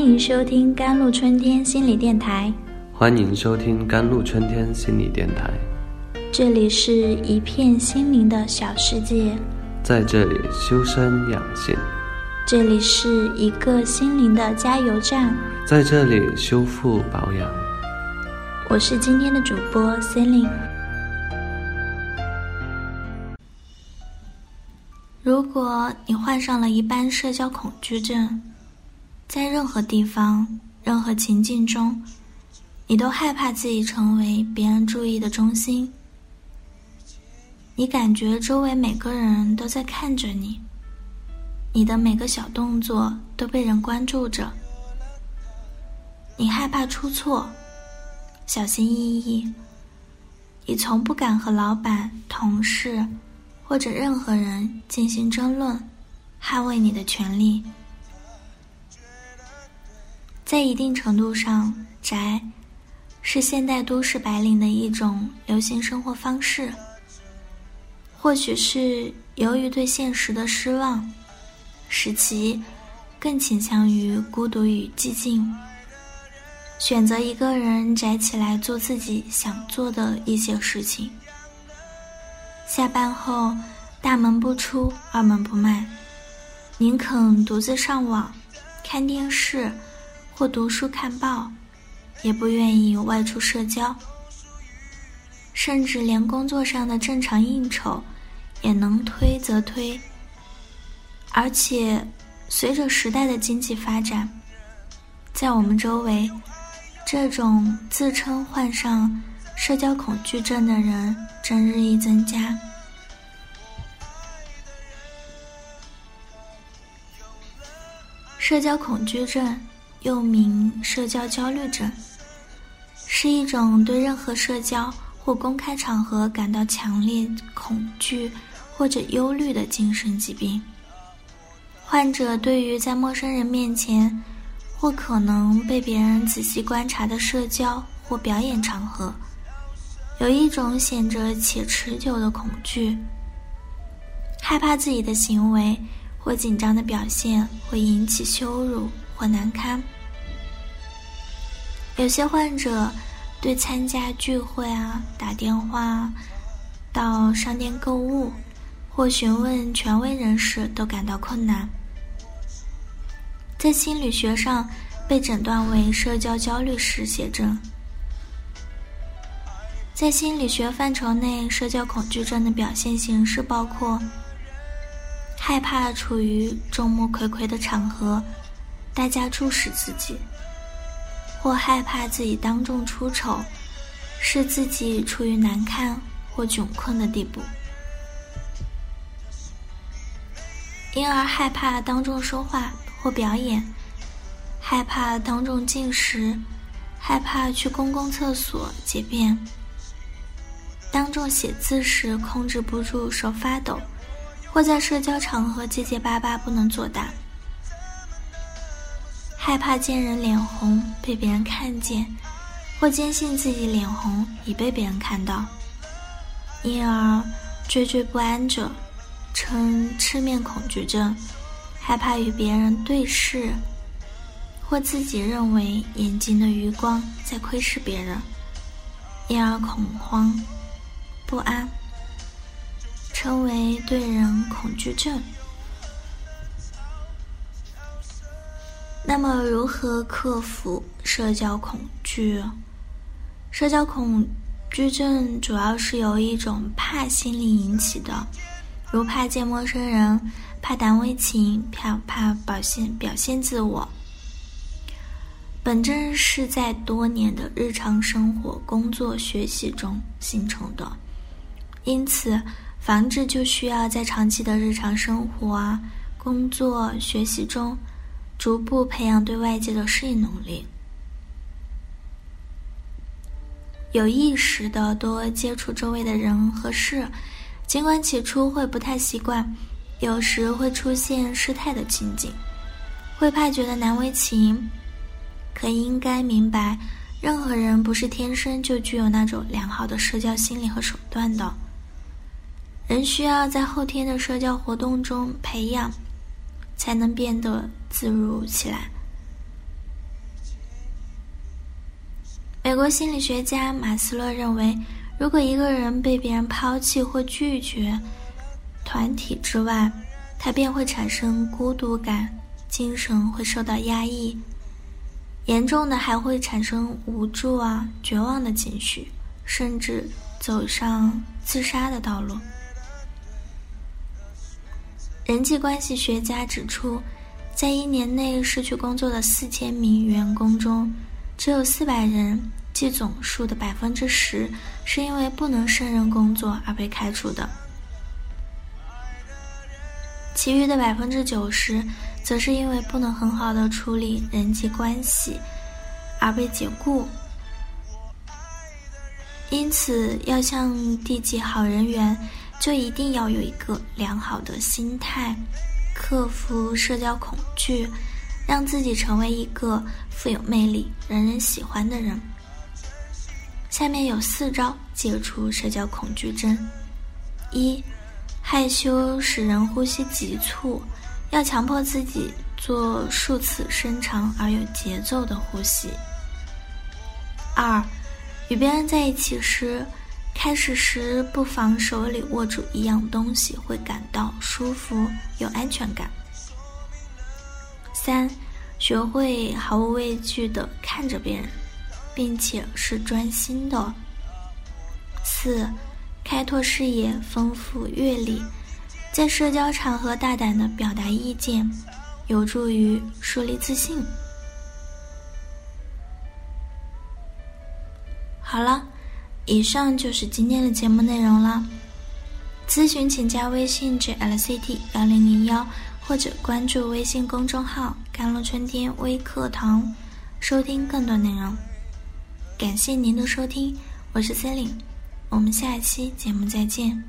欢迎收听甘露春天心理电台。欢迎收听甘露春天心理电台。这里是一片心灵的小世界，在这里修身养性。这里是一个心灵的加油站，在这里修复保养。我是今天的主播 Celine。如果你患上了一般社交恐惧症，在任何地方、任何情境中，你都害怕自己成为别人注意的中心。你感觉周围每个人都在看着你，你的每个小动作都被人关注着。你害怕出错，小心翼翼。你从不敢和老板、同事或者任何人进行争论，捍卫你的权利。在一定程度上，宅是现代都市白领的一种流行生活方式。或许是由于对现实的失望，使其更倾向于孤独与寂静，选择一个人宅起来做自己想做的一些事情。下班后，大门不出，二门不迈，宁肯独自上网，看电视。或读书看报，也不愿意外出社交，甚至连工作上的正常应酬，也能推则推。而且，随着时代的经济发展，在我们周围，这种自称患上社交恐惧症的人正日益增加。社交恐惧症。又名社交焦虑症，是一种对任何社交或公开场合感到强烈恐惧或者忧虑的精神疾病。患者对于在陌生人面前或可能被别人仔细观察的社交或表演场合，有一种显着且持久的恐惧，害怕自己的行为或紧张的表现会引起羞辱。或难堪。有些患者对参加聚会啊、打电话到商店购物或询问权威人士都感到困难。在心理学上被诊断为社交焦虑失写症。在心理学范畴内，社交恐惧症的表现形式包括害怕处于众目睽睽的场合。大家注视自己，或害怕自己当众出丑，使自己处于难看或窘困的地步，因而害怕当众说话或表演，害怕当众进食，害怕去公共厕所解便，当众写字时控制不住手发抖，或在社交场合结结巴巴不能作答。害怕见人脸红被别人看见，或坚信自己脸红已被别人看到，因而惴惴不安者，称赤面恐惧症。害怕与别人对视，或自己认为眼睛的余光在窥视别人，因而恐慌不安，称为对人恐惧症。那么，如何克服社交恐惧？社交恐惧症主要是由一种怕心理引起的，如怕见陌生人、怕难为情、怕怕表现表现自我。本症是在多年的日常生活、工作、学习中形成的，因此防治就需要在长期的日常生活、工作、学习中。逐步培养对外界的适应能力，有意识的多接触周围的人和事，尽管起初会不太习惯，有时会出现失态的情景，会怕觉得难为情，可应该明白，任何人不是天生就具有那种良好的社交心理和手段的，人需要在后天的社交活动中培养。才能变得自如起来。美国心理学家马斯洛认为如果一个人被别人抛弃或拒绝团体之外他便会产生孤独感精神会受到压抑严重的还会产生无助啊绝望的情绪甚至走上自杀的道路。人际关系学家指出，在一年内失去工作的四千名员工中，只有四百人，即总数的百分之十，是因为不能胜任工作而被开除的。其余的百分之九十，则是因为不能很好的处理人际关系而被解雇。因此，要像地级好人缘，就一定要有一个良好的心态，克服社交恐惧。让自己成为一个富有魅力、人人喜欢的人。下面有四招解除社交恐惧症：一、害羞使人呼吸急促，要强迫自己做数次深长而有节奏的呼吸；二、与别人在一起时，开始时不妨手里握住一样东西，会感到舒服、有安全感。三，学会毫无畏惧的看着别人，并且是专心的。四，开拓视野，丰富阅历，在社交场合大胆的表达意见，有助于树立自信。好了，以上就是今天的节目内容了。咨询请加微信 jlct 幺零零幺。或者关注微信公众号“甘露春天微课堂”，收听更多内容。感谢您的收听，我是 c e l i n e 我们下一期节目再见。